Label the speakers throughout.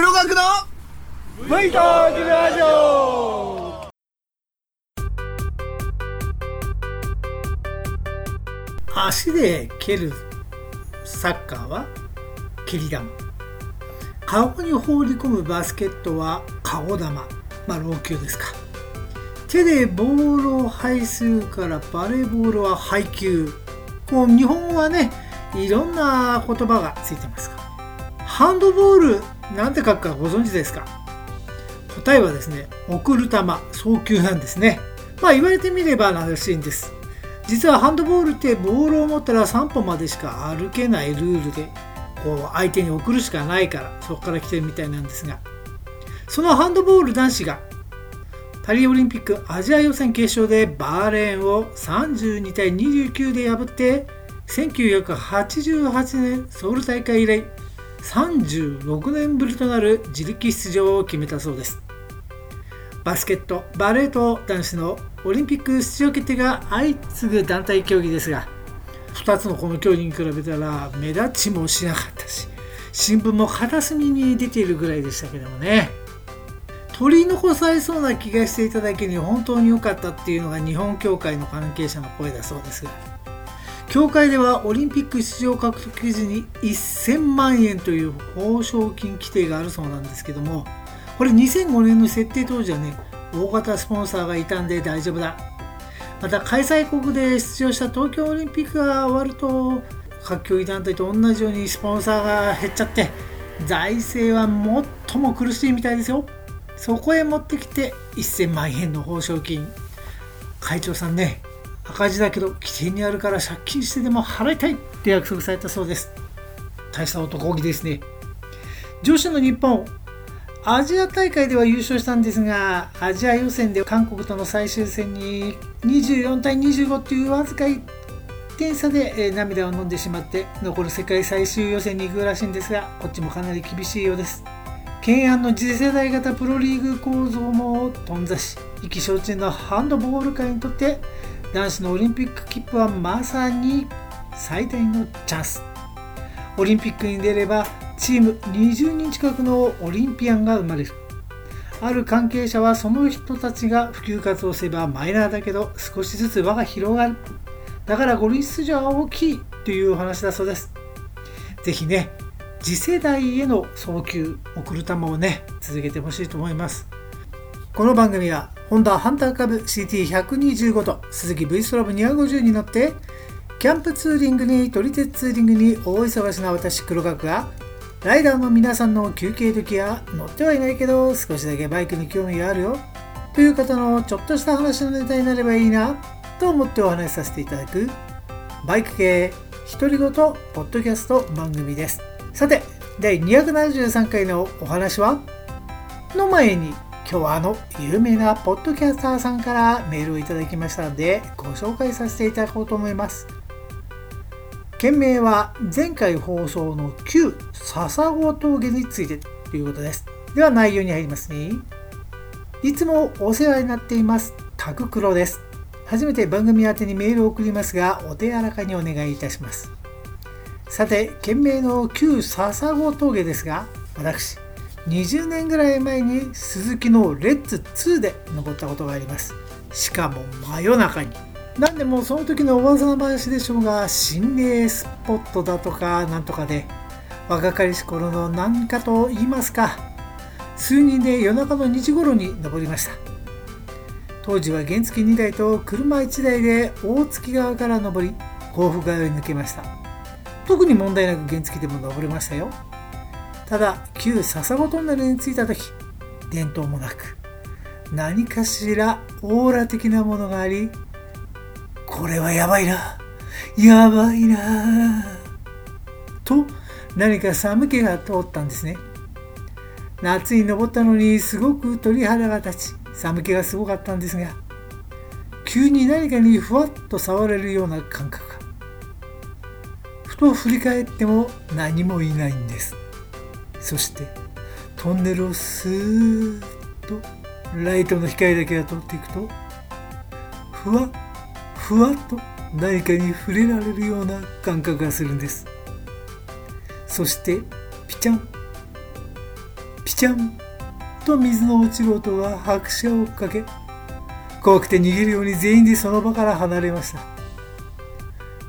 Speaker 1: 黒学の
Speaker 2: V トークラジオ。
Speaker 3: 足で蹴るサッカーは蹴り玉カゴに放り込むバスケットはカゴ玉。まあ老朽ですか。手でボールを排するからバレーボールは配球。こう日本語はねいろんな言葉がついてますがハンドボールなんて書くかご存知ですか？答えはですね送る球送球なんですね。まあ言われてみればならしいんです。実はハンドボールってボールを持ったら3歩までしか歩けないルールでこう相手に送るしかないからそこから来てるみたいなんですが。そのハンドボール男子がパリオリンピックアジア予選決勝でバーレーンを32対29で破って1988年ソウル大会以来36年ぶりとなる自力出場を決めたそうです。バスケットバレーと男子のオリンピック出場決定が相次ぐ団体競技ですが2つのこの競技に比べたら目立ちもしなかったし新聞も片隅に出ているぐらいでしたけどもね。取り残されそうな気がしていただけに本当に良かったっていうのが日本協会の関係者の声だそうですが。協会ではオリンピック出場獲得時に1000万円という報奨金規定があるそうなんですけどもこれ2005年の設定当時はね大型スポンサーがいたんで大丈夫だ。また開催国で出場した東京オリンピックが終わると各競技団体と同じようにスポンサーが減っちゃって財政は最も苦しいみたいですよ。そこへ持ってきて1000万円の報奨金。会長さんね赤字だけど規定にあるから借金してでも払いたいって約束されたそうです。大した男気ですね。女子の日本アジア大会では優勝したんですがアジア予選で韓国との最終戦に24対25というわずか1点差で涙を飲んでしまって残る世界最終予選に行くらしいんですがこっちもかなり厳しいようです。懸案の次世代型プロリーグ構造も頓挫し意気消沈のハンドボール界にとって男子のオリンピック切符はまさに最大のチャンス。オリンピックに出ればチーム20人近くのオリンピアンが生まれる。ある関係者はその人たちが普及活動すればマイナーだけど少しずつ輪が広がる。だからゴリ出場は大きいというお話だそうです。ぜひね次世代への送球送る球をね続けてほしいと思います。この番組はホンダハンター株 CT125 と鈴木 V ストラブ250に乗ってキャンプツーリングに撮り鉄ツーリングに大忙しな私黒角がライダーの皆さんの休憩時や乗ってはいないけど少しだけバイクに興味があるよ。という方のちょっとした話のネタになればいいなと思ってお話しさせていただくバイク系独り言ポッドキャスト番組です。さて第273回のお話はの前に今日はあの有名なポッドキャスターさんからメールをいただきましたのでご紹介させていただこうと思います。件名は前回放送の旧笹子峠についてということです。では内容に入りますね。いつもお世話になっていますタククロです。初めて番組宛てにメールを送りますがお手柔らかにお願いいたします。さて件名の旧笹子峠ですが私20年ぐらい前に鈴木のレッツ2で登ったことがあります。しかも真夜中に。なんでもその時のおばさん話でしょうが心霊スポットだとかなんとかで若かりし頃の何かと言いますか。数人で夜中の2時頃に登りました。当時は原付2台と車1台で大月川から登り甲府川に抜けました。特に問題なく原付でも登れましたよ。ただ旧笹子トンネルに着いた時伝統もなく何かしらオーラ的なものがありこれはやばいなやばいなと何か寒気が通ったんですね。夏に登ったのにすごく鳥肌が立ち寒気がすごかったんですが急に何かにふわっと触れるような感覚ふと振り返っても何もいないんです。そしてトンネルをスーッとライトの光だけが通っていくとふわっふわっと何かに触れられるような感覚がするんです。そしてピチャン。ピチャンと水の落ちる音が拍車をかけ怖くて逃げるように全員でその場から離れました。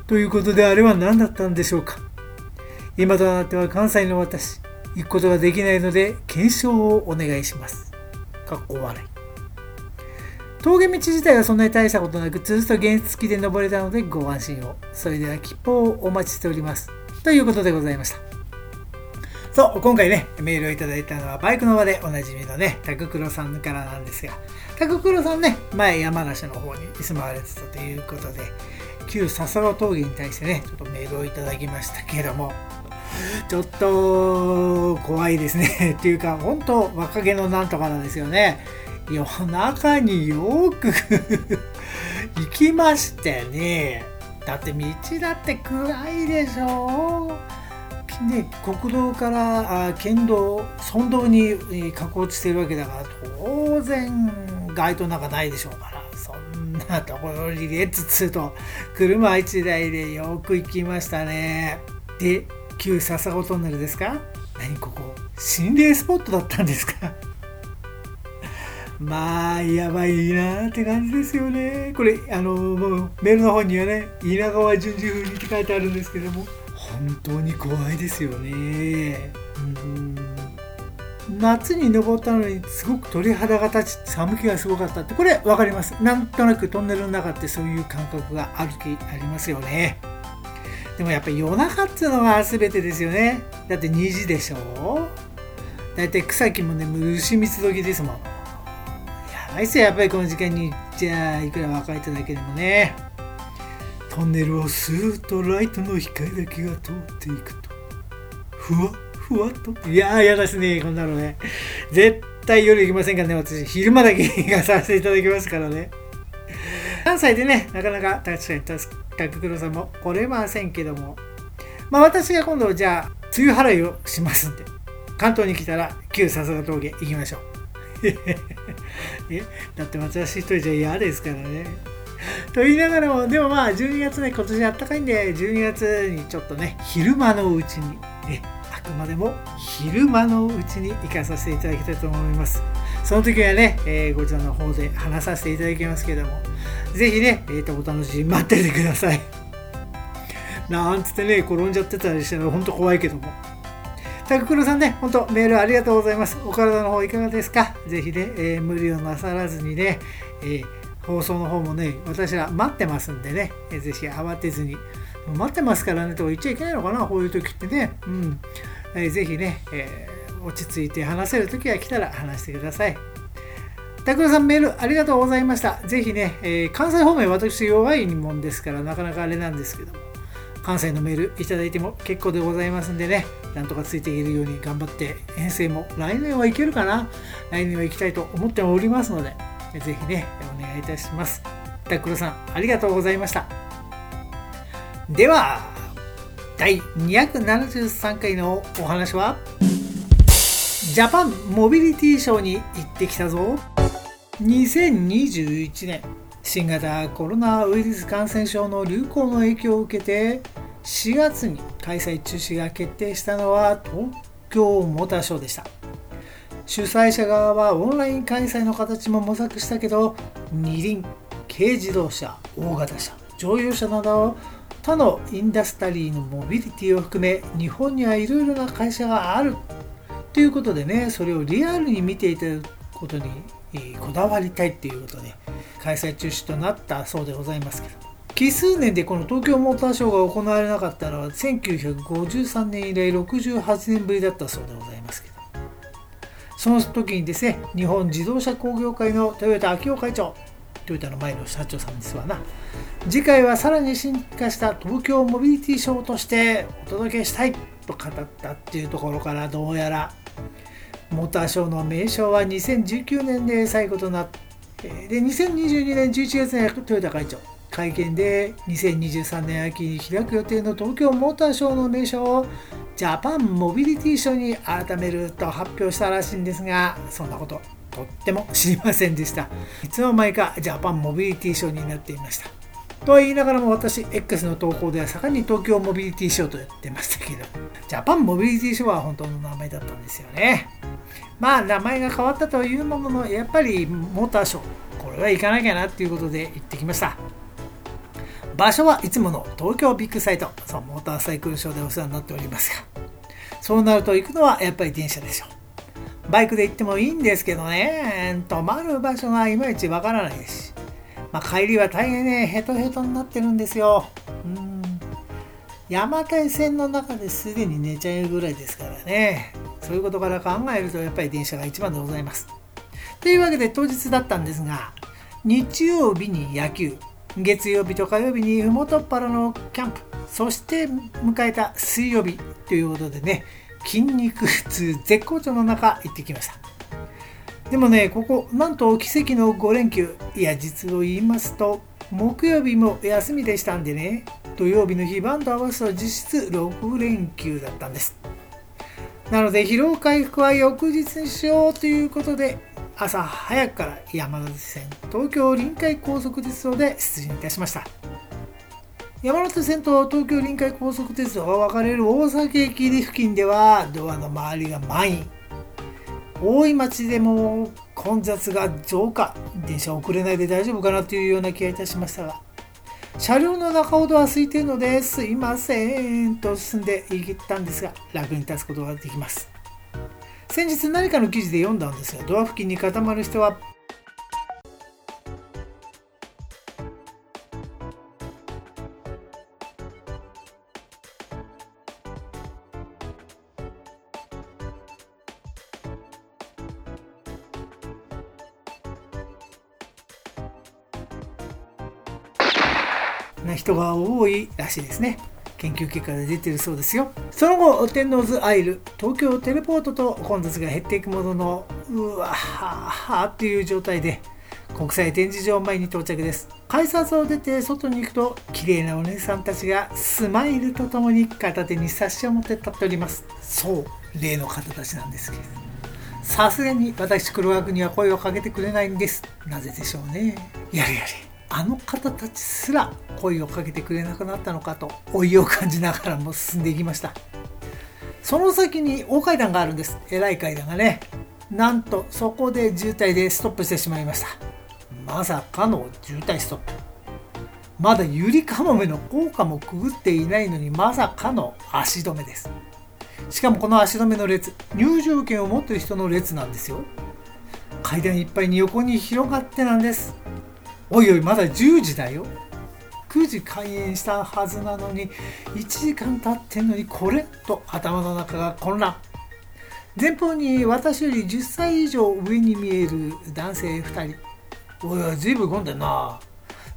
Speaker 3: ということであれは何だったんでしょうか。今となっては関西の私。行くことができないので検証をお願いします。かっこ笑い。峠道自体はそんなに大したことなくずっと原付で登れたのでご安心を。それでは切符をお待ちしております。ということでございました。そう、今回ね、メールをいただいたのはバイクの場でおなじみのね、タククロさんからなんですが、タククロさんね、前山梨の方に住まわれてたということで、旧笹川峠に対してね、ちょっとメールをいただきましたけども、ちょっと怖いですね。っていうか、本当若気のなんとかなんですよね。夜中によく 行きましてね。だって道だって暗いでしょね、国道からあ県道村道に加工してるわけだから当然街灯なんかないでしょうからそんなところに列つると車1台でよく行きましたねで旧笹子トンネルですか？何ここ？心霊スポットだったんですか？まあやばいなって感じですよね。これあのもうメールの方にはね稲川淳二風にって書いてあるんですけども。本当に怖いですよね。うん。夏に登ったのにすごく鳥肌が立ち寒気がすごかったってこれ分かります。なんとなくトンネルの中ってそういう感覚がある気ありますよね。でもやっぱり夜中っていうのが全てですよね。だって2時でしょ。だいたい草木もね虫蜜時ですもん。やばいっすよやっぱりこの時間に。じゃあいくら若い人だけでもね。トンネルをスーッとライトの光だけが通っていくと。ふわふわっと。いやーやだですねこんなのね。絶対夜行きませんからね私。昼間だけ行かさせていただきますからね。関西でねなかなか確かにタククロさんも来れませんけども。まあ私が今度じゃあ梅雨払いをしますんで関東に来たら旧笹川峠行きましょう。えだって私一人じゃ嫌ですからね。と言いながらも、でもまあ、12月ね、今年あったかいんで、12月にちょっとね、昼間のうちに、え、あくまでも昼間のうちに行かさせていただきたいと思います。その時はね、えー、こちらの方で話させていただきますけども、ぜひね、えー、とお楽しみ待っててください。なんつってね、転んじゃってたりしたら、ほんと怖いけども。タククロさんね、ほんとメールありがとうございます。お体の方いかがですか？ぜひね、えー、無理をなさらずにね、えー放送の方もね、私は待ってますんでね、ぜひ慌てずに、待ってますからねとか言っちゃいけないのかな、こういう時ってね。うん。えー、ぜひね、え、落ち着いて話せる時が来たら話してください。拓郎さんメールありがとうございました。ぜひね、えー、関西方面私弱いもんですからなかなかあれなんですけども、関西のメールいただいても結構でございますんでね、なんとかついていけるように頑張って遠征も来年はいけるかな？来年は行きたいと思っておりますので、ぜひね、お願いいたします。タクさん、ありがとうございました。では、第273回のお話は、ジャパンモビリティショーに行ってきたぞ。2021年、新型コロナウイルス感染症の流行の影響を受けて、4月に開催中止が決定したのは東京モーターショーでした。主催者側はオンライン開催の形も模索したけど二輪軽自動車大型車乗用車など他のインダスタリーのモビリティを含め日本にはいろいろな会社があるということでねそれをリアルに見ていただくことにこだわりたいっていうことで開催中止となったそうでございますけど。奇数年でこの東京モーターショーが行われなかったのは1953年以来68年ぶりだったそうでございますけど。その時にですね日本自動車工業会の豊田昭夫会長トヨタの前の社長さんですわな。次回はさらに進化した東京モビリティショーとしてお届けしたい。と語ったっていうところからどうやらモーターショーの名称は2019年で最後となってで2022年11月に豊田会長会見で2023年秋に開く予定の東京モーターショーの名称をジャパンモビリティショーに改めると発表したらしいんですがそんなこととっても知りませんでした。いつの間にかジャパンモビリティショーになっていました。とは言いながらも私 X の投稿では盛んに東京モビリティショーと言ってましたけどジャパンモビリティショーは本当の名前だったんですよね。まあ名前が変わったというもののやっぱりモーターショーこれは行かなきゃなっていうことで行ってきました。場所はいつもの東京ビッグサイトそうモーターサイクルショーでお世話になっておりますがそうなると行くのはやっぱり電車でしょう。バイクで行ってもいいんですけどね。泊まる場所がいまいちわからないですし、まあ、帰りは大変ねヘトヘトになってるんですよ。うん。山手線の中ですでに寝ちゃうぐらいですからね。そういうことから考えるとやっぱり電車が一番でございます。というわけで当日だったんですが日曜日に野球。月曜日と火曜日に麓っ腹のキャンプ。そして迎えた水曜日ということでね筋肉痛絶好調の中行ってきました。でもねここなんと奇跡の5連休。いや実を言いますと木曜日も休みでしたんでね。土曜日の日番と合わせた実質6連休だったんです。なので疲労回復は翌日にしようということで朝早くから山手線東京臨海高速鉄道で出陣いたしました。山手線と東京臨海高速鉄道が分かれる大崎駅付近ではドアの周りが満員。大い町でも混雑が増加電車遅れないで大丈夫かなというような気がいたしましたが。車両の中ほどは空いているのですいませんと進んでいったんですが楽に立つことができます。先日何かの記事で読んだんですがドア付近に固まる人はが多いらしいですね。研究結果で出てるそうですよ。その後天王洲アイル東京テレポートと混雑が減っていくもののうわははっていう状態で国際展示場前に到着です。改札を出て外に行くと綺麗なお姉さんたちがスマイルとともに片手に冊子を持って立っております。そう例の方たちなんですけれど。さすがに私黒枠には声をかけてくれないんです。なぜでしょうね。やれやれ。あの方たちすら声をかけてくれなくなったのかと老いを感じながらも進んでいきました。その先に大階段があるんです。偉い階段がね。なんとそこで渋滞でストップしてしまいました。まさかの渋滞ストップ。まだゆりかもめの効果もくぐっていないのにまさかの足止めです。しかもこの足止めの列入場券を持ってる人の列なんですよ。階段いっぱいに横に広がってなんです。おいおいまだ10時だよ。9時開園したはずなのに1時間経ってんのにこれと頭の中が混乱。前方に私より10歳以上上に見える男性2人。おいおいずいぶん混んでんな。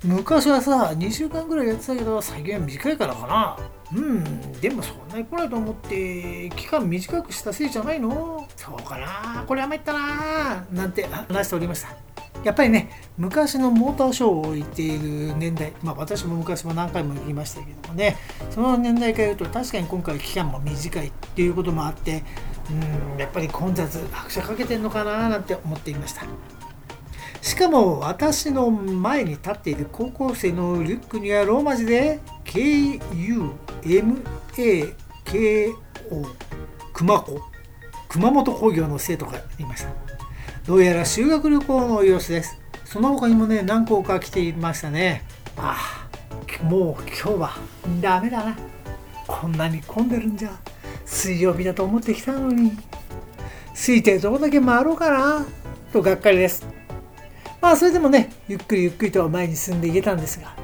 Speaker 3: 昔はさ2週間ぐらいやってたけど最近は短いからかな。うんでもそんなに来ないと思って期間短くしたせいじゃないの？そうかな。これは参ったななんて話しておりました。やっぱりね昔のモーターショーを行っている年代まあ私も昔も何回も行きましたけどもねその年代から言うと確かに今回期間も短いっていうこともあってうんやっぱり混雑拍車かけてんのかななんて思っていました。しかも私の前に立っている高校生のリュックにはローマ字で KUMAKO 熊本工業の生徒がいました。どうやら修学旅行の様子です。その他にもね何校か来ていましたね。ああもう今日はダメだな。こんなに混んでるんじゃ水曜日だと思ってきたのに。空いてるとこだけ回ろうかなとがっかりです。まあそれでもねゆっくりゆっくりと前に進んでいけたんですが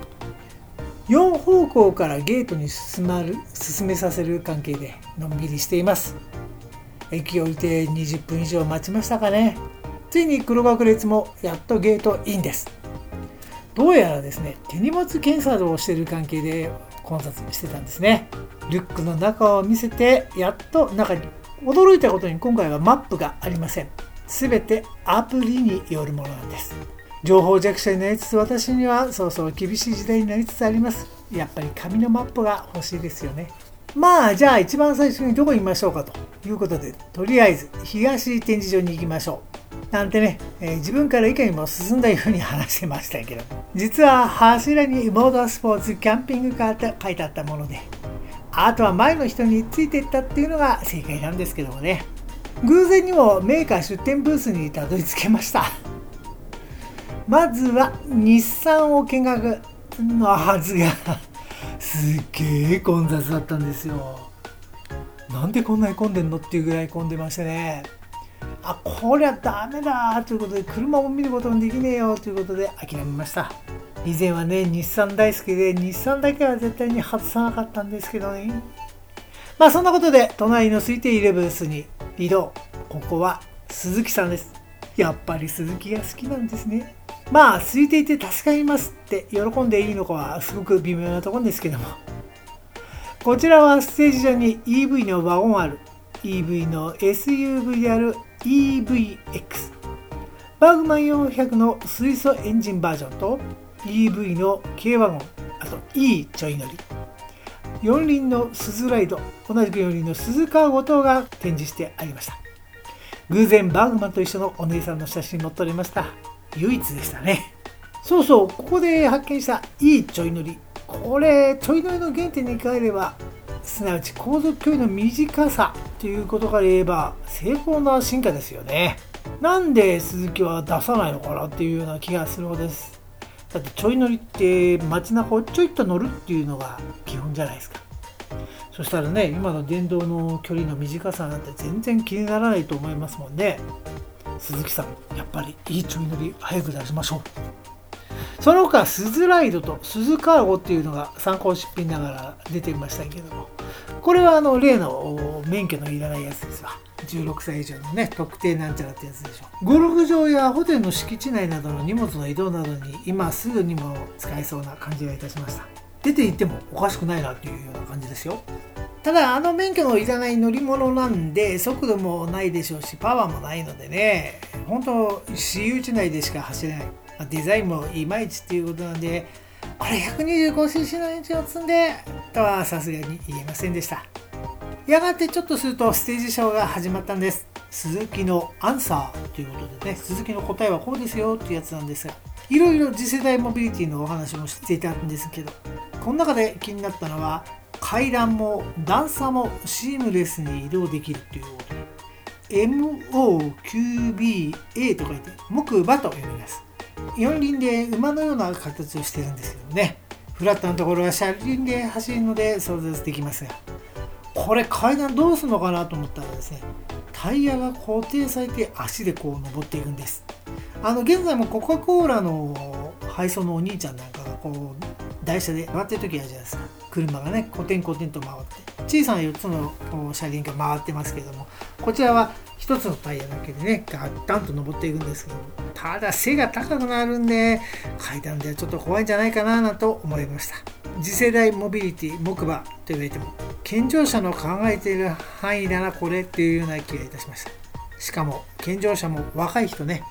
Speaker 3: 4方向からゲートに進まる進めさせる関係でのんびりしています。駅を降りて20分以上待ちましたかね。ついに黒学列もやっとゲートインです。どうやらですね手荷物検査をしている関係で混雑してたんですね。リュックの中を見せてやっと中に驚いたことに今回はマップがありません。全てアプリによるものなんです。情報弱者になりつつ私にはそうそう厳しい時代になりつつあります。やっぱり紙のマップが欲しいですよね。まあじゃあ一番最初にどこにいましょうかということでとりあえず東展示場に行きましょう。なんてね、えー、自分からいかにも進んだように話してましたけど実は柱にモータースポーツキャンピングカーって書いてあったものであとは前の人についていったっていうのが正解なんですけどもね。偶然にもメーカー出店ブースにたどり着けました。まずは日産を見学のはずがすっげえ混雑だったんですよ。なんでこんなに混んでんのっていうぐらい混んでましてね。あこりゃダメだ。ということで車も見ることもできねえよ。ということで諦めました。以前はね日産大好きで日産だけは絶対に外さなかったんですけどね。まあそんなことで隣の推定イレブースに移動。ここは鈴木さんです。やっぱり鈴木が好きなんですね。まあ空いていて助かりますって喜んでいいのかはすごく微妙なところですけども。こちらはステージ上に EV のワゴンある。EV の SUV である EVX バーグマン400の水素エンジンバージョンと EV の軽ワゴンあと E ちょい乗り。四輪のスズライド同じく四輪の鈴川五島が展示してありました。偶然バーグマンと一緒のお姉さんの写真も撮れました。唯一でしたね。そうそうここで発見したいいちょい乗り。これちょい乗りの原点に変えればすなわち航続距離の短さということから言えば成功な進化ですよね。なんで鈴木は出さないのかなっていうような気がするのです。だってちょい乗りって街中をちょいと乗るっていうのが基本じゃないですか。そしたらね今の電動の距離の短さなんて全然気にならないと思いますもんね。鈴木さんやっぱりいいちょい乗り早く出しましょう。その他スズライドとスズカーゴっていうのが参考出品ながら出てましたけどもこれはあの例の免許のいらないやつですわ。16歳以上のね特定なんちゃらってやつでしょ。ゴルフ場やホテルの敷地内などの荷物の移動などに今すぐにも使えそうな感じがいたしました。出て行ってもおかしくないなっていうような感じですよ。ただあの免許のいらない乗り物なんで速度もないでしょうしパワーもないのでね本当私有地内でしか走れない。デザインもいまいちっていうことなんでこれ 125cc のエンジンを積んでとはさすがに言えませんでした。やがてちょっとするとステージショーが始まったんです。鈴木のアンサーということでね鈴木の答えはこうですよっていうやつなんですがいろいろ次世代モビリティのお話もしていたんですけどこの中で気になったのは階段も段差もシームレスに移動できるということで MOQBA と書いて木馬と読みます。四輪で馬のような形をしてるんですけどね。フラットなところは車輪で走るので想像できますがこれ階段どうするのかなと思ったらですねタイヤが固定されて足でこう登っていくんです。あの現在もコカ・コーラの配送のお兄ちゃんなんかがこう台車で回ってる時あるじゃないですか。車がねコテンコテンと回って。小さな4つの車輪が回ってますけどもこちらは1つのタイヤだけでねガッタンと登っていくんですけどただ背が高くなるんで階段ではちょっと怖いんじゃないかななんと思いました。次世代モビリティ木馬と言われても健常者の考えている範囲だなこれっていうような気がいたしました。しかも健常者も若い人ね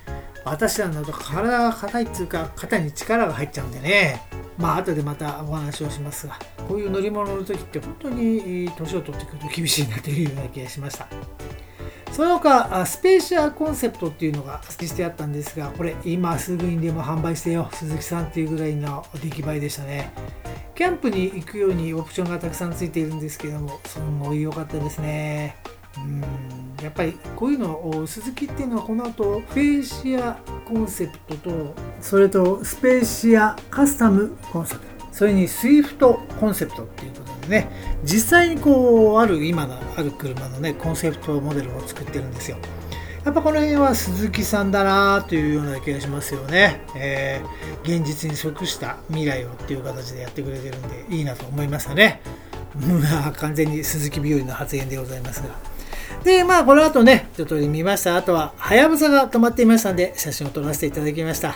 Speaker 3: 私らのと体が硬いっていうか肩に力が入っちゃうんでね。まあ後でまたお話をしますがこういう乗り物の時って本当に年を取ってくると厳しいなというような気がしました。その他スペーシアコンセプトっていうのがしてあったんですがこれ今すぐにでも販売してよ鈴木さんっていうぐらいの出来栄えでしたね。キャンプに行くようにオプションがたくさんついているんですけどもすごい良かったですね。うん。やっぱりこういうのスズキっていうのはこの後スペーシアコンセプトとそれとスペーシアカスタムコンセプト。それにスイフトコンセプトっていうことでね実際にこうある今のある車のねコンセプトモデルを作ってるんですよやっぱこの辺はスズキさんだなというような気がしますよね、えー、現実に即した未来をっていう形でやってくれてるんでいいなと思いましたね 完全に鈴木日和の発言でございますがで、まあ、この後ね、一通り見ました。あとは、はやぶさが止まっていましたんで、写真を撮らせていただきました。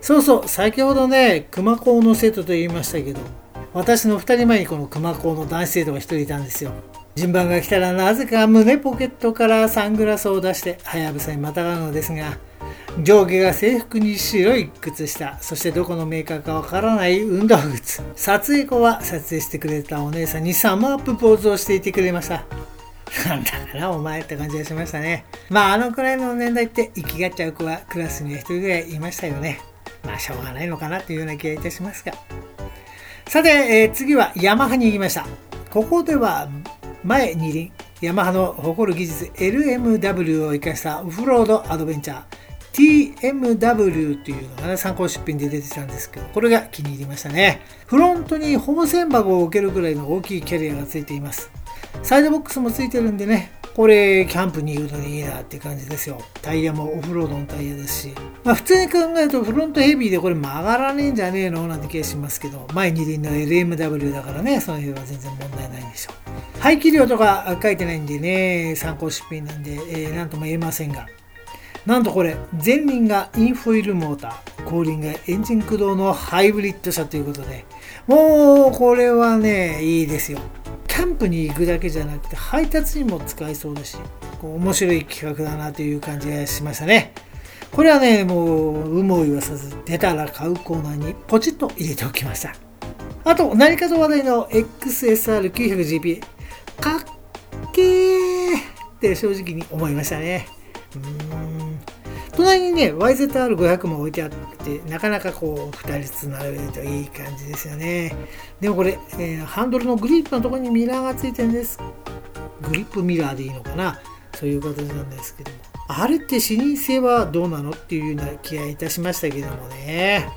Speaker 3: そうそう、先ほどね、熊高の生徒と言いましたけど、私の2人前にこの熊高の男子生徒が1人いたんですよ。順番が来たらなぜか胸ポケットからサングラスを出して、はやぶさにまたがるのですが、上下が制服に白い靴下、そしてどこのメーカーかわからない運動靴。撮影後は撮影してくれたお姉さんにサムアップポーズをしていてくれました。なんだかな、お前って感じがしましたね。まあ、あのくらいの年代って生きがっちゃう子はクラスには一人ぐらいいましたよね。まあ、しょうがないのかなというような気がいたしますが。さて、えー、次はヤマハに行きました。ここでは前2輪、ヤマハの誇る技術 LMW を生かしたオフロードアドベンチャー TMW というのがね、参考出品で出てたんですけど、これが気に入りましたね。フロントにホーム線箱を置けるくらいの大きいキャリアがついています。サイドボックスもついてるんでね、これ、キャンプに行くのにいいなって感じですよ。タイヤもオフロードのタイヤですし。まあ普通に考えるとフロントヘビーでこれ曲がらねえんじゃねえの？なんて気がしますけど、前二輪の LMW だからね、その辺は全然問題ないんでしょう。排気量とか書いてないんでね、参考出品なんで、えー、なんとも言えませんが。なんとこれ、前輪がインフォイルモーター、後輪がエンジン駆動のハイブリッド車ということで、もうこれはね、いいですよ。キャンプに行くだけじゃなくて配達にも使えそうだしこう面白い企画だなという感じがしましたね。これはねもう有無を言わさず出たら買うコーナーにポチッと入れておきました。あと何かと話題の XSR900GP かっけーって正直に思いましたね。うん。隣にね YZR500 も置いてあってなかなかこう2人ずつ並べるといい感じですよね。でもこれ、えー、ハンドルのグリップのところにミラーがついてるんです。グリップミラーでいいのかな？そういう形なんですけども。あれって視認性はどうなのっていうような気がいたしましたけどもね。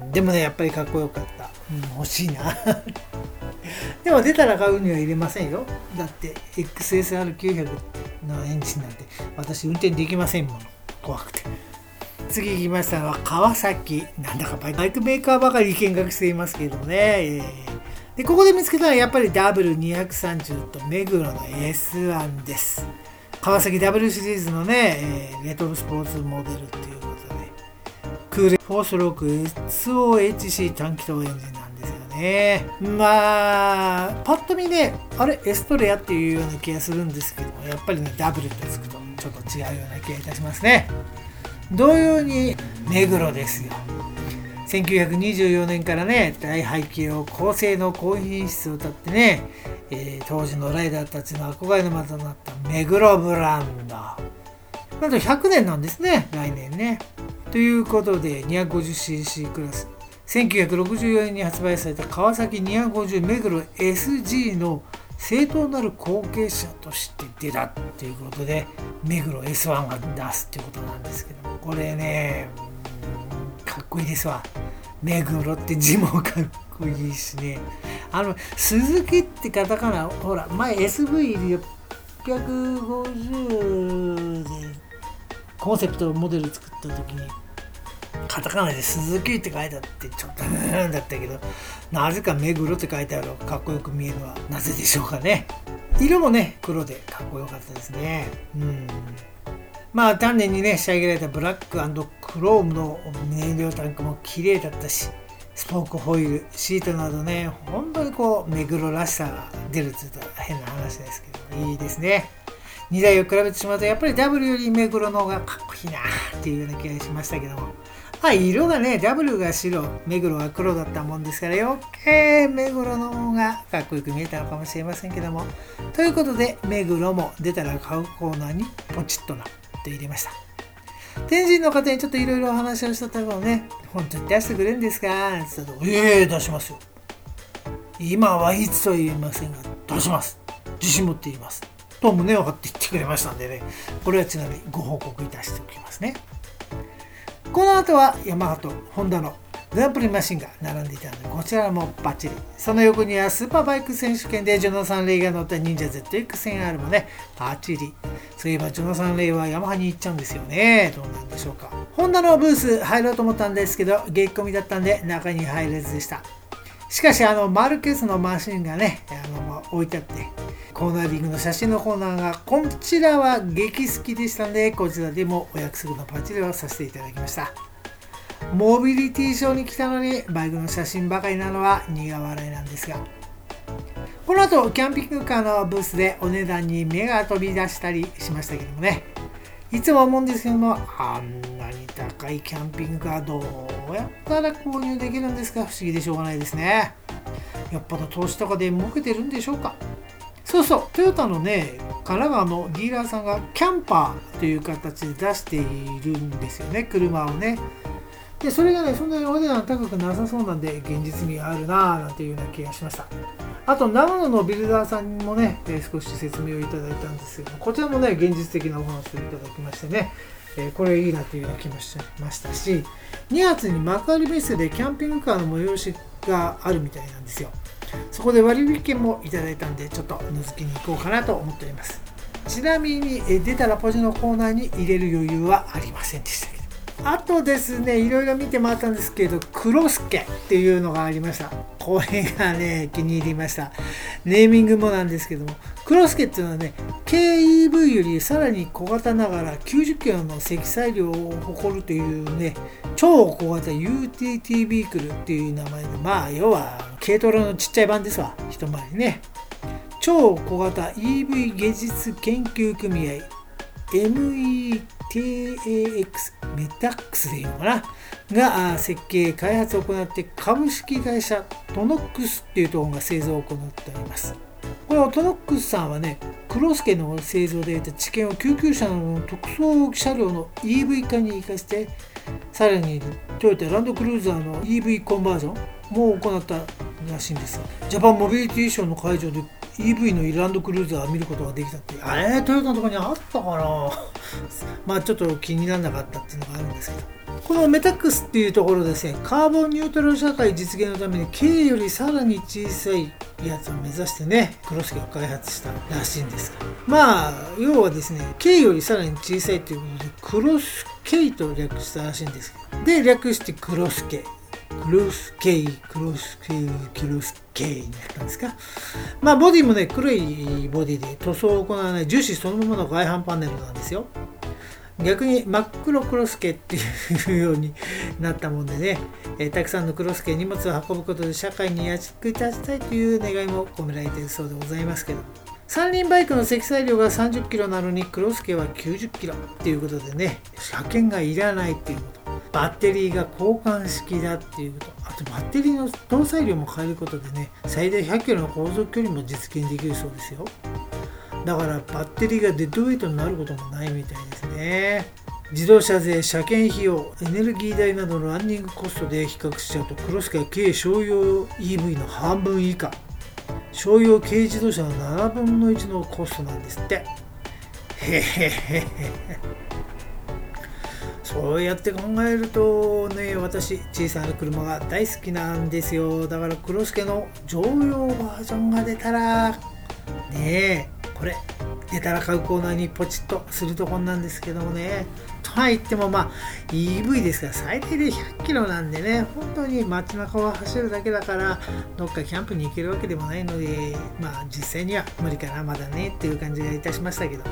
Speaker 3: うん。でもねやっぱりかっこよかった、うん、欲しいな。でも出たら買うには入れませんよ。だって XSR900 のエンジンなんて私運転できませんもの。怖くて。次行きましたのは川崎。なんだかバイクメーカーばかり見学していますけどね、でここで見つけたのはやっぱり W230 と目黒の S1 です。川崎 W シリーズのね、え、レトロスポーツモデルっていうことで。クーレ4ストローク SOHC 短気筒エンジンなんですよね。まあパッと見ねあれエストレアっていうような気がするんですけどもやっぱりね W とつくと。ちょっと違うような気がいたしますね。同様に目黒ですよ。1924年からね大排気量高性能高品質を歌ってね、えー、当時のライダーたちの憧れの的となった目黒ブランド。なんと100年なんですね来年ね。ということで 250cc クラス。1964年に発売された川崎250目黒 SG の正当なる後継者として出たっていうことで目黒 S1 が出すっていうことなんですけどもこれねかっこいいですわ。目黒って字もかっこいいしね。あの鈴木ってカタカナほら前 SV650 でコンセプトモデル作った時にカタカナで鈴木って書いてあってちょっとうんだったけどなぜか目黒って書いてある。かっこよく見えるのはなぜでしょうかね。色もね黒でかっこよかったですね。うん。まあ丹念にね仕上げられたブラッククロームの燃料タンクも綺麗だったしスポークホイールシートなどね本当にこう目黒らしさが出るって言うと変な話ですけどいいですね。2台を比べてしまうとやっぱり W より目黒の方がかっこいいなっていうような気がしましたけども。まあ色がね W が白目黒が黒だったもんですから余計目黒の方がかっこよく見えたのかもしれませんけども。ということで目黒も出たら買うコーナーにポチッとなと入れました。天神の方にちょっといろいろお話をしたところね本当に出してくれるんですか？って言ったとええー、出しますよ。今はいつとは言えませんが出します。自信持っています。と胸を張って言ってくれましたんでね。これはちなみにご報告いたしておきますね。この後はヤマハとホンダのグランプリマシンが並んでいたのでこちらもバッチリ。その横にはスーパーバイク選手権でジョナサン・レイが乗った忍者 ZX1000R もね。バッチリ。そういえばジョナサン・レイはヤマハに行っちゃうんですよね。どうなんでしょうかホンダのブース入ろうと思ったんですけど激込みだったんで中に入れずでした。しかしあのマルケスのマシンがねあのま置いてあってコーナーリングの写真のコーナーがこちらは激好きでしたのでこちらでもお約束のパチリをさせていただきました。モビリティショーに来たのにバイクの写真ばかりなのは苦笑いなんですが。この後キャンピングカーのブースでお値段に目が飛び出したりしましたけどもね。いつも思うんですけどもあんなに高いキャンピングカーどうやったら購入できるんですか？不思議でしょうがないですね。やっぽど投資とかで儲けてるんでしょうか？そうそうトヨタのね神奈川のディーラーさんがキャンパーという形で出しているんですよね車をね。でそれがねそんなにお値段高くなさそうなんで現実味あるなぁなんていうような気がしました。あと長野のビルダーさんにもね、えー少し説明をいただいたんですけどこちらもね現実的なお話をいただきましてね、えーこれいいなというような気もしましたし2月に幕張メッセでキャンピングカーの催しがあるみたいなんですよ。そこで割引券もいただいたんでちょっと覗きに行こうかなと思っております。ちなみにえ出たらポジのコーナーに入れる余裕はありませんでした。あとですねいろいろ見て回ったんですけどクロスケっていうのがありました。これがね気に入りました。ネーミングもなんですけどもクロスケっていうのはね KEV よりさらに小型ながら90キロの積載量を誇るというね超小型 UTT ビークルっていう名前でまあ要は軽トラのちっちゃい版ですわ。一回りね。超小型 EV 技術研究組合。METAX メタックスでいいのかな？が設計開発を行って株式会社トノックスっていうところが製造を行っております。このトノックスさんはねクロスケの製造で得た知見を救急車の特装車両の EV 化に生かしてさらにトヨタランドクルーザーの EV コンバージョンも行ったらしいんですジャパンモビリティショーの会場で EV のランドクルーザー見ることができたってあれ？トヨタのとこにあったかな？まあちょっと気にならなかったっていうのがあるんですけど。このメタックスっていうところですね。カーボンニュートラル社会実現のために K よりさらに小さいやつを目指してねクロスケを開発したらしいんですが。まあ要はですね K よりさらに小さいということでクロス K と略したらしいんですけどで略してクロスケクロスケイ、クロスケイ、クロスケイになったんですか？まあ、ボディもね、黒いボディで塗装を行わない樹脂そのままの外反パネルなんですよ。逆に真っ黒クロスケっていうようになったもんでね、えーたくさんのクロスケ荷物を運ぶことで社会に役立ちたいという願いも込められているそうでございますけど三輪バイクの積載量が30キロなのにクロスケは90キロっていうことでね車検がいらないっていうこと。バッテリーが交換式だっていうこと。あとバッテリーの搭載量も変えることでね最大100キロの航続距離も実現できるそうですよ。だからバッテリーがデッドウェイトになることもないみたいですね。自動車税車検費用エネルギー代などのランニングコストで比較しちゃうとクロスケは軽商用 EV の半分以下。商用軽自動車の7分の1のコストなんですって。へへへへそうやって考えるとね私小さな車が大好きなんですよ。だからクロスケの乗用バージョンが出たらねえこれ出たら買うコーナーにポチッとするとこんなんですけどもね。とは言ってもまあ EV ですから最大で100キロなんでね本当に街中を走るだけだからどっかキャンプに行けるわけでもないのでまあ実際には無理かなまだねっていう感じがいたしましたけど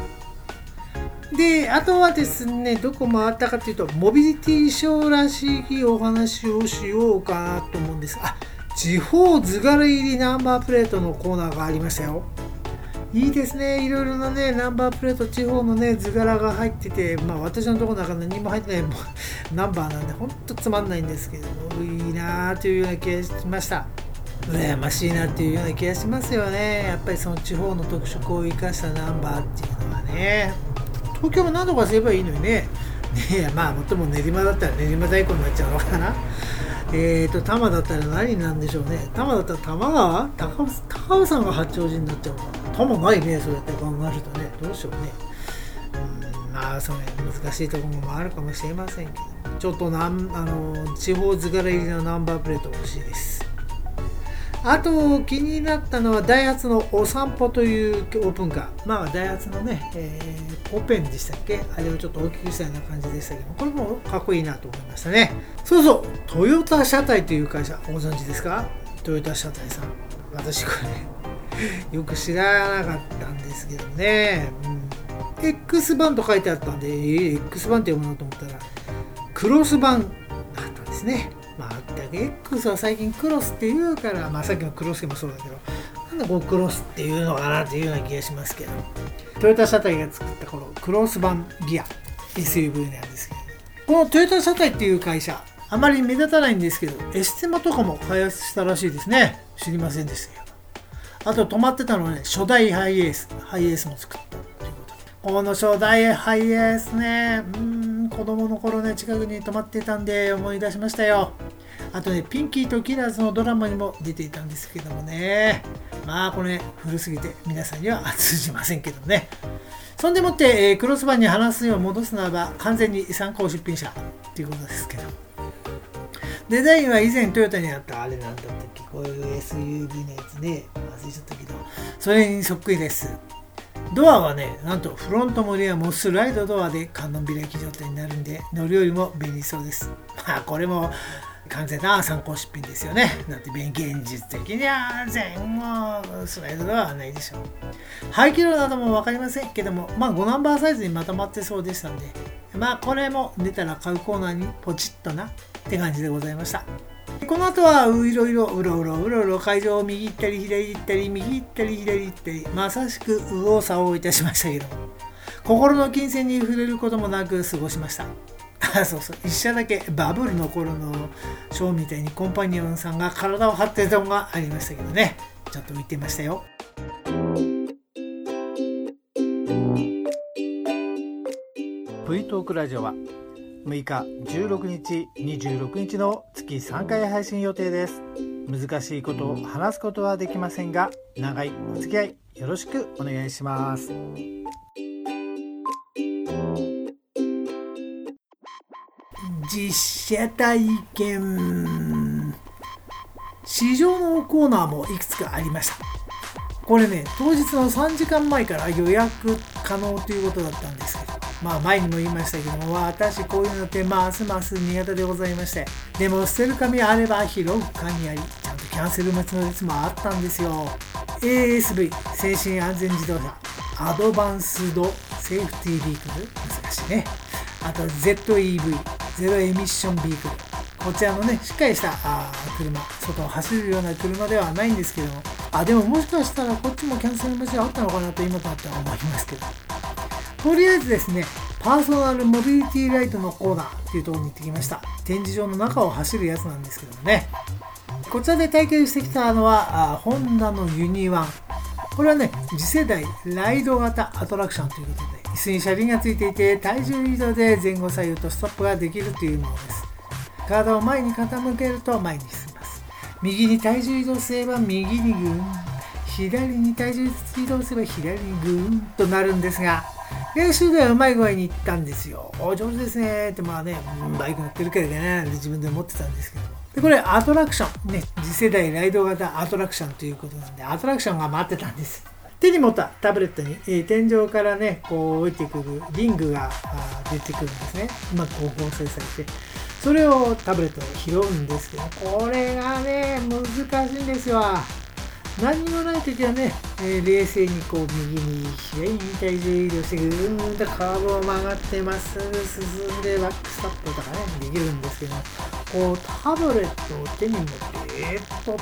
Speaker 3: で、あとはですね、どこ回ったかというと、モビリティショーらしいお話をしようかなと思うんです。あ、地方図柄入りナンバープレートのコーナーがありましたよ。いいですね。いろいろなね、ナンバープレート、地方のね、図柄が入ってて、まあ私のところなんか何も入ってないもう ナンバーなんで、ほんとつまんないんですけども、いいなぁというような気がしました。羨ましいなっていうような気がしますよね。やっぱりその地方の特色を生かしたナンバーっていうのはね。東京も何とかすればいいのにね。ねまあ、もっとも練馬だったら練馬大根になっちゃうのかな。えーと、多摩だったら何なんでしょうね。多摩だったら多摩川？高尾高尾山が八王子になっちゃうか。多摩ないね、そうやって考えるとね。どうしようね。うん、まあ、その難しいところもあるかもしれませんけど、ちょっとなんあの地方疲れ入りのナンバープレート欲しいです。あと気になったのはダイハツのお散歩というオープンカー。まあダイハツのね、えー、オペンでしたっけ？あれをちょっと大きくしたような感じでしたけど、これもかっこいいなと思いましたね。そうそう、トヨタ車体という会社、ご存知ですか？トヨタ車体さん。私これ、よく知らなかったんですけどね。うん、X 版と書いてあったんで、えー X 版って読むのと思ったら、クロス版だったんですね。X は最近クロスって言うから、まあ、さっきのクロスケもそうだけど、なんでこうクロスっていうのかなっていうような気がしますけど、トヨタ車体が作ったこのクロス版ギア SUV なんですけど、このトヨタ車体っていう会社、あまり目立たないんですけど、エステマとかも開発したらしいですね。知りませんでしたけど。あと止まってたのはね、初代ハイエース、ハイエースも作ったということで。この初代ハイエースね、うーん、子供の頃ね、近くに泊まってたんで思い出しましたよ。あとね、ピンキーとキラーズのドラマにも出ていたんですけどもね、まあこれ古すぎて皆さんには通じませんけどね。そんでもって、えー、クロスバンに話を戻すならば完全に参考出品者っていうことですけど。デザインは以前トヨタにあったあれなんだったっけ？こういう SUV のやつね。忘れちゃったけど。それにそっくりです。ドアはね、なんとフロントもリアもスライドドアで観音開き状態になるんで、乗り降りも便利そうです。まあ、これも完全な参考出品ですよね。だって現実的には前後スライドドアはないでしょう。排気量なども分かりませんけども、まあ5ナンバーサイズにまとまってそうでしたんで、まあこれも出たら買うコーナーにポチッとなって感じでございました。この後はいろいろうろうろうろうろ会場を右行ったり左行ったり右行ったり左行ったりまさしく右往左往いたしましたけど心の金銭に触れることもなく過ごしましたあ そうそう一社だけバブルの頃のショーみたいにコンパニオンさんが体を張ってたのがありましたけどね。ちょっと浮いてましたよ。V トークラジオは6日16日26日の月3回配信予定です。難しいことを話すことはできませんが長いお付き合いよろしくお願いします。実写体験。市場のコーナーもいくつかありました。これね当日の3時間前から予約可能ということだったんですけど。まあ前にも言いましたけども私こういうのってますます苦手でございまして。でも捨てる紙あれば拾う紙ありちゃんとキャンセル待ちの列もあったんですよ。ASV 精神安全自動車。アドバンスドセーフティービークル。難しいね。あと ZEV ゼロエミッションビークルこちらのねしっかりしたあ市街を走るような車ではないんですけどもあでももしかしたらこっちもキャンセル待ちあったのかなと今となっては思いますけどとりあえずですね、パーソナルモビリティライドのコーナーっていうところに行ってきました。展示場の中を走るやつなんですけどもね。こちらで体験してきたのは、あホンダの UNI-ONE。これはね、次世代ライド型アトラクションということで、椅子に車輪がついていて、体重移動で前後左右とストップができるというものです。体を前に傾けると前に進みます。右に体重移動すれば右にグーン、左に体重移動すれば左にグーンとなるんですが、練習ではうまい具合に行ったんですよ。お上手ですねって、まあね、バイク乗ってるからね、自分で持ってたんですけど。で、これアトラクション、ね、次世代ライド型アトラクションということなんで、アトラクションが待ってたんです。手に持ったタブレットに、えー、天井からね、こう降りてくるリングが出てくるんですね。うまく合成されて。それをタブレットで拾うんですけど、これがね、難しいんですよ。何もない時はね、えー、冷静にこう右に左に体重移動してぐーんとカーブを曲がってまっすぐ進んでバックスタップとかねできるんですけどこうタブレットを手に持ってえ、っとと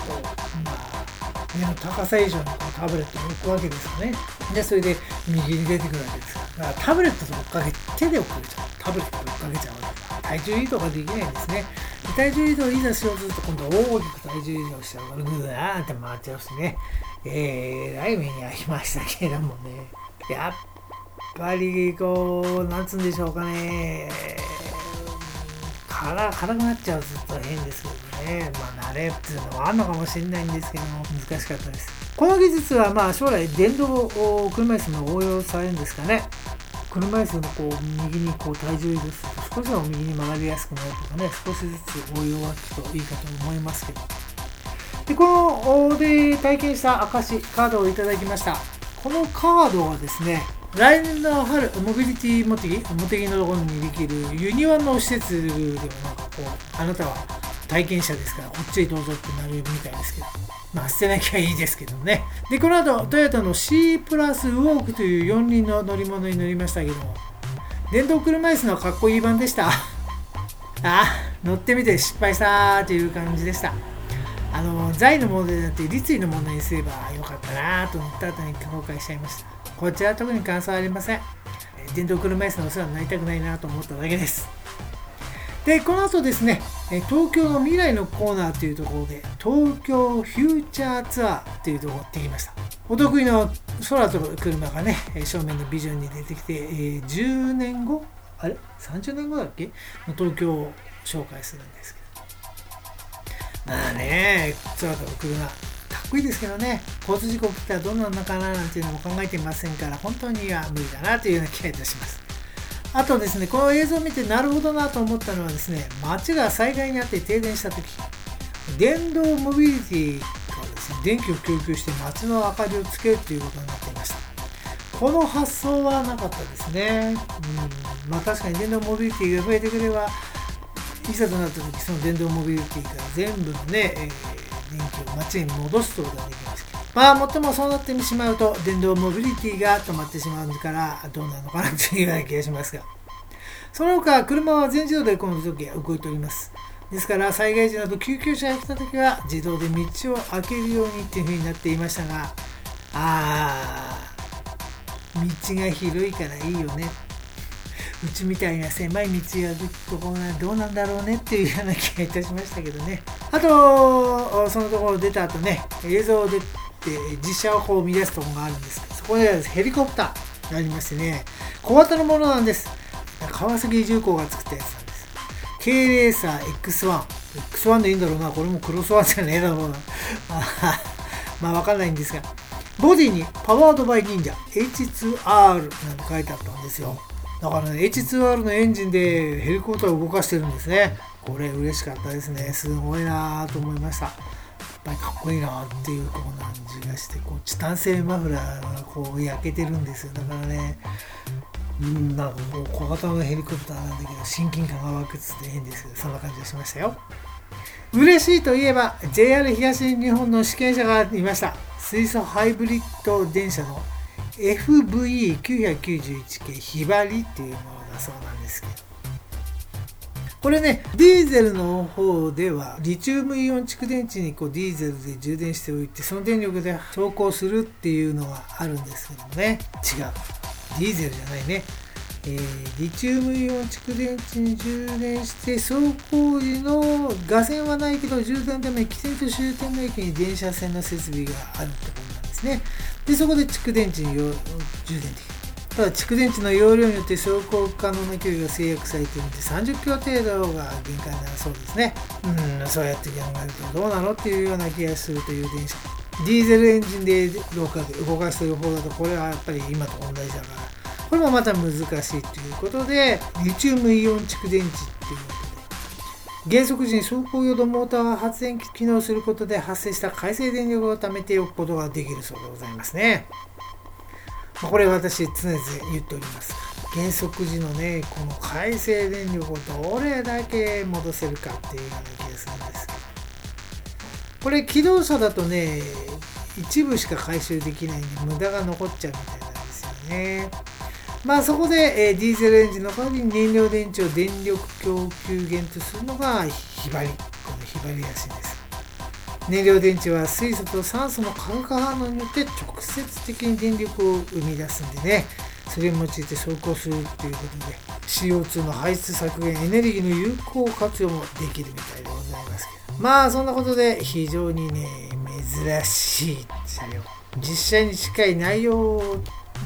Speaker 3: まあ目の高さ以上にこうタブレットに行くわけですよね。でそれで右に出てくるわけですからだからタブレットと追っかけ手で追っかけちゃう。タブレットで追っかけちゃうわけです体重移動ができないんですね。体重移動をいざしようとすると今度は大きく体重移動しちゃうからぐーって回っちゃうしね。えー、ライブにありましたけれどもね。やっぱりこうなんつうんでしょうかね。辛辛くなっちゃうと変ですけどね。まあ慣れっていうのはあるのかもしれないんですけども難しかったです。この技術はまあ将来電動車椅子も応用されるんですかね。車椅子のこう右にこう体重移動すると少しでも右に曲がりやすくなるとかね少しずつ応用が効くといいかと思いますけど。でこので体験した証カードをいただきました。このカードはですね来年の春モビリティモテギモテギのところにできるユニワンの施設ではなんかこうあなたは体験者ですからこっちへどうぞってなるみたいですけどまあ捨てなきゃいいですけどね。でこの後トヨタの C プラスウォークという四輪の乗り物に乗りましたけど電動車椅子のかっこいい版でした。あ乗ってみて失敗したという感じでした。あの財のものでなくて立位のものにすればよかったなと思った後に後悔しちゃいました。こちらは特に感想はありません。電動車椅子のお世話になりたくないなと思っただけです。でこの後ですね東京の未来のコーナーというところで東京フューチャーツアーというところに行ってきました。お得意の空飛ぶ車がね正面のビジョンに出てきて10年後？あれ？30年後だっけ？の東京を紹介するんですけど。まあね空飛ぶ車。っこいいですけどね。交通事故起きたらどうなのかななんていうのも考えていませんから本当には無理だなというような気がいたします。あとですねこの映像を見てなるほどなと思ったのはですね街が災害にあって停電した時電動モビリティがですね電気を供給して街の明かりをつけるということになっていました。この発想はなかったですね、うん、まあ確かに電動モビリティが増えてくればいざとなった時その電動モビリティが全部のね、えー、電気を街に戻すことができますまあもっともそうなってしまうと電動モビリティが止まってしまうからどうなのかなというような気がしますが。その他車は全自動でこの時は動いておりますですから災害時など救急車が来た時は自動で道を開けるようにっていう風になっていましたがあー道が広いからいいよね。うちみたいな狭い道がところどうなんだろうねっていうような気がいたしましたけどね。あとそのところ出た後ね映像で実写をこう生み出すところがあるんです。けどそこでヘリコプターがありましてね小型のものなんです。川崎重工が作ったやつなんです。K レーサー X1 X1 でいいんだろうなこれもクロスワンじゃねえだろうな。まあわかんないんですが。ボディにパワードバイ忍者 H2R なんて書いてあったんですよ。だからね H2R のエンジンでヘリコプターを動かしてるんですね。これ嬉しかったですね。すごいなと思いました。やっぱりかっこいいなっていう感じがしてこうチタン製マフラーがこう焼けてるんですよ。だからねうんなんかこう小型のヘリコプターなんだけど親近感が湧くっつって変ですけどそんな感じがしましたよ。嬉しいといえば JR 東日本の試験車がいました。水素ハイブリッド電車の FVE991 系ひばりっていうものだそうなんですけど。これねディーゼルの方ではリチウムイオン蓄電池にこうディーゼルで充電しておいてその電力で走行するっていうのはあるんですけどね。違う。ディーゼルじゃないね。えー、リチウムイオン蓄電池に充電して走行時の画線はないけど充電のため起点と終点の駅に電車線の設備があるところなんですね。でそこで蓄電池に充電できるただ蓄電池の容量によって走行可能な距離が制約されていて30キロ程度が限界なそうですね。うんそうやって考えるとどうなのっていうような気がするという電車ディーゼルエンジンで動か動かしている方だとこれはやっぱり今と同じだから。これもまた難しいということでリチウムイオン蓄電池っていうこ減速時に走行用のモーターが発電機機能することで発生した回生電力を貯めておくことができるそうでございますね。これ私常々言っております。減速時のねこの回生電力をどれだけ戻せるかっていうような気がするんです。けどこれ機動車だとね一部しか回収できないんで無駄が残っちゃうみたいなんですよね。まあそこで、え、ディーゼルエンジンの代わりに燃料電池を電力供給源とするのがひばりこのひばりらしいんです。燃料電池は水素と酸素の化学反応によって直接的に電力を生み出すんでねそれを用いて走行するということで CO2 の排出削減エネルギーの有効活用もできるみたいでございますけど。まあそんなことで非常にね珍しい車両。実車に近い内容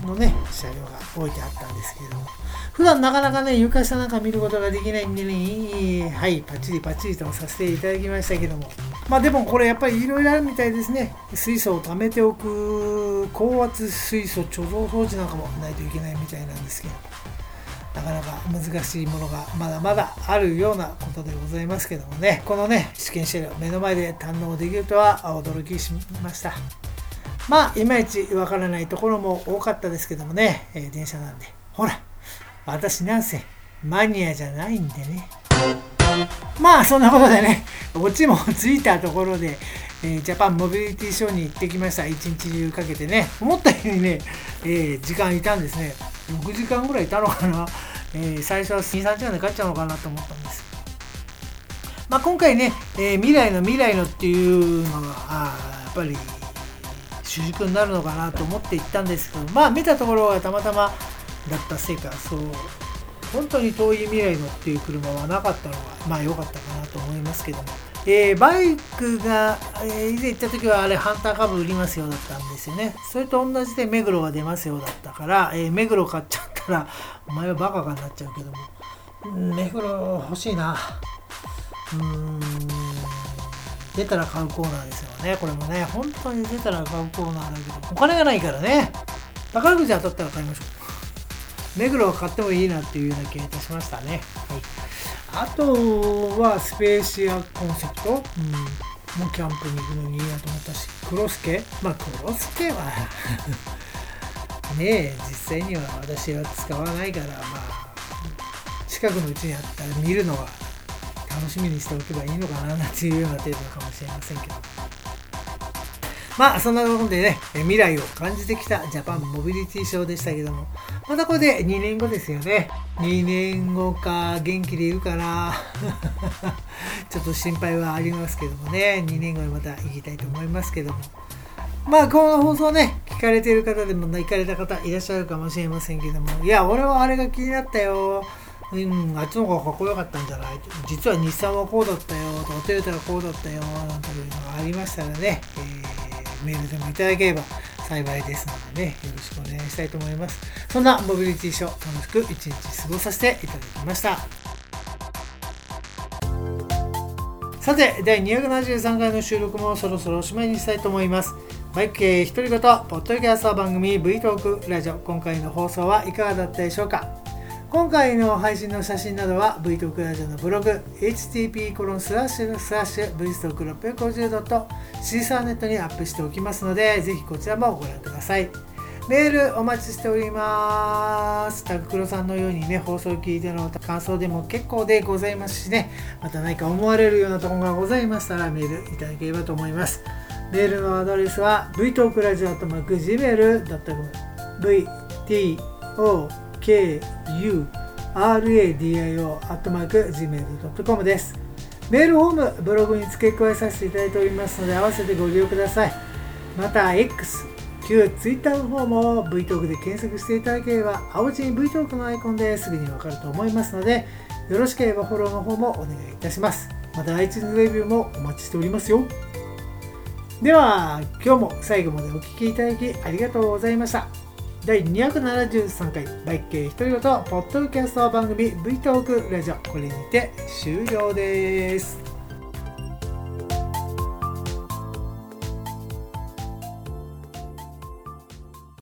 Speaker 3: のね車両が置いてあったんですけども普段なかなかね床下なんか見ることができないんでねはいパチリパチリとさせていただきましたけども。まあでもこれやっぱりいろいろあるみたいですね。水素を貯めておく高圧水素貯蔵装置なんかもないといけないみたいなんですけどなかなか難しいものがまだまだあるようなことでございますけどもね。このね試験車両目の前で堪能できるとは驚きしました。まあいまいちわからないところも多かったですけどもね、えー、電車なんで。ほら私なんせマニアじゃないんでね。まあそんなことでねオチもついたところで、えー、ジャパンモビリティショーに行ってきました。一日中かけてね。思ったようにね、えー、時間いたんですね。6時間ぐらいいたのかな、えー、最初は23時間で帰っちゃうのかなと思ったんです。まあ今回ね、え未来の未来のっていうのがあやっぱり主軸になるのかなと思って行ったんですけどまあ見たところはたまたまだったせいかそう。本当に遠い未来のっていう車はなかったのがまあ良かったかなと思いますけども、えー、バイクが、えー、以前行った時はあれハンター株売りますよだったんですよね。それと同じで目黒が出ますよだったから、えー、目黒買っちゃったらお前はバカかになっちゃうけども。目黒欲しいな。うーん。出たら買うコーナーですよね。これもね本当に出たら買うコーナーだけどお金がないからね。宝くじ当たったら買いましょう。目黒を買ってもいいなっていうような気がいたしましたね、はい、あとはスペーシアコンセプト、うん、もうキャンプに行くのにいいなと思ったしクロスケ。まあクロスケは ねえ実際には私は使わないからまあ近くのうちにあったら見るのは楽しみにしておけばいいのかななんていうような程度かもしれませんけど。まあそんなことでね未来を感じてきたジャパンモビリティショーでしたけども。またこれで2年後ですよね。2年後か元気でいるかな。ちょっと心配はありますけどもね。2年後にまた行きたいと思いますけども。まあ、この放送ね、聞かれてる方でも行かれた方いらっしゃるかもしれませんけども、いや、俺はあれが気になったよ。うん、あっちの方がかっこよかったんじゃない？実は日産はこうだったよとか、トヨタはこうだったよなんていうのがありましたらね、えー、メールでもいただければ幸いですのでね、よろしくお願いしたいと思います。そんなモビリティショー、楽しく一日過ごさせていただきました。さて、第273回の収録もそろそろおしまいにしたいと思います。バイク系独り言ポッドキャスト番組 V トークラジオ今回の放送はいかがだったでしょうか？今回の配信の写真などは V トークラジオのブログ http コロンスラッシュスラッシュ V ストーク 650. シーサーネットにアップしておきますのでぜひこちらもご覧ください。メールお待ちしております。タククロさんのようにね放送を聞いての感想でも結構でございますしね。また何か思われるようなところがございましたらメールいただければと思います。メールのアドレスは vtalkradio.gmail.com vtokradio.gmail.com です。メールフォームブログに付け加えさせていただいておりますので合わせてご利用ください。また X 旧 Twitter の方も VTalk で検索していただければ青地に VTalk のアイコンですぐにわかると思いますのでよろしければフォローの方もお願いいたします。また iTunes レビューもお待ちしておりますよ。では今日も最後までお聴きいただきありがとうございました。第273回バイケーひとりごとポッドキャスト番組 V トークラジオこれにて終了です。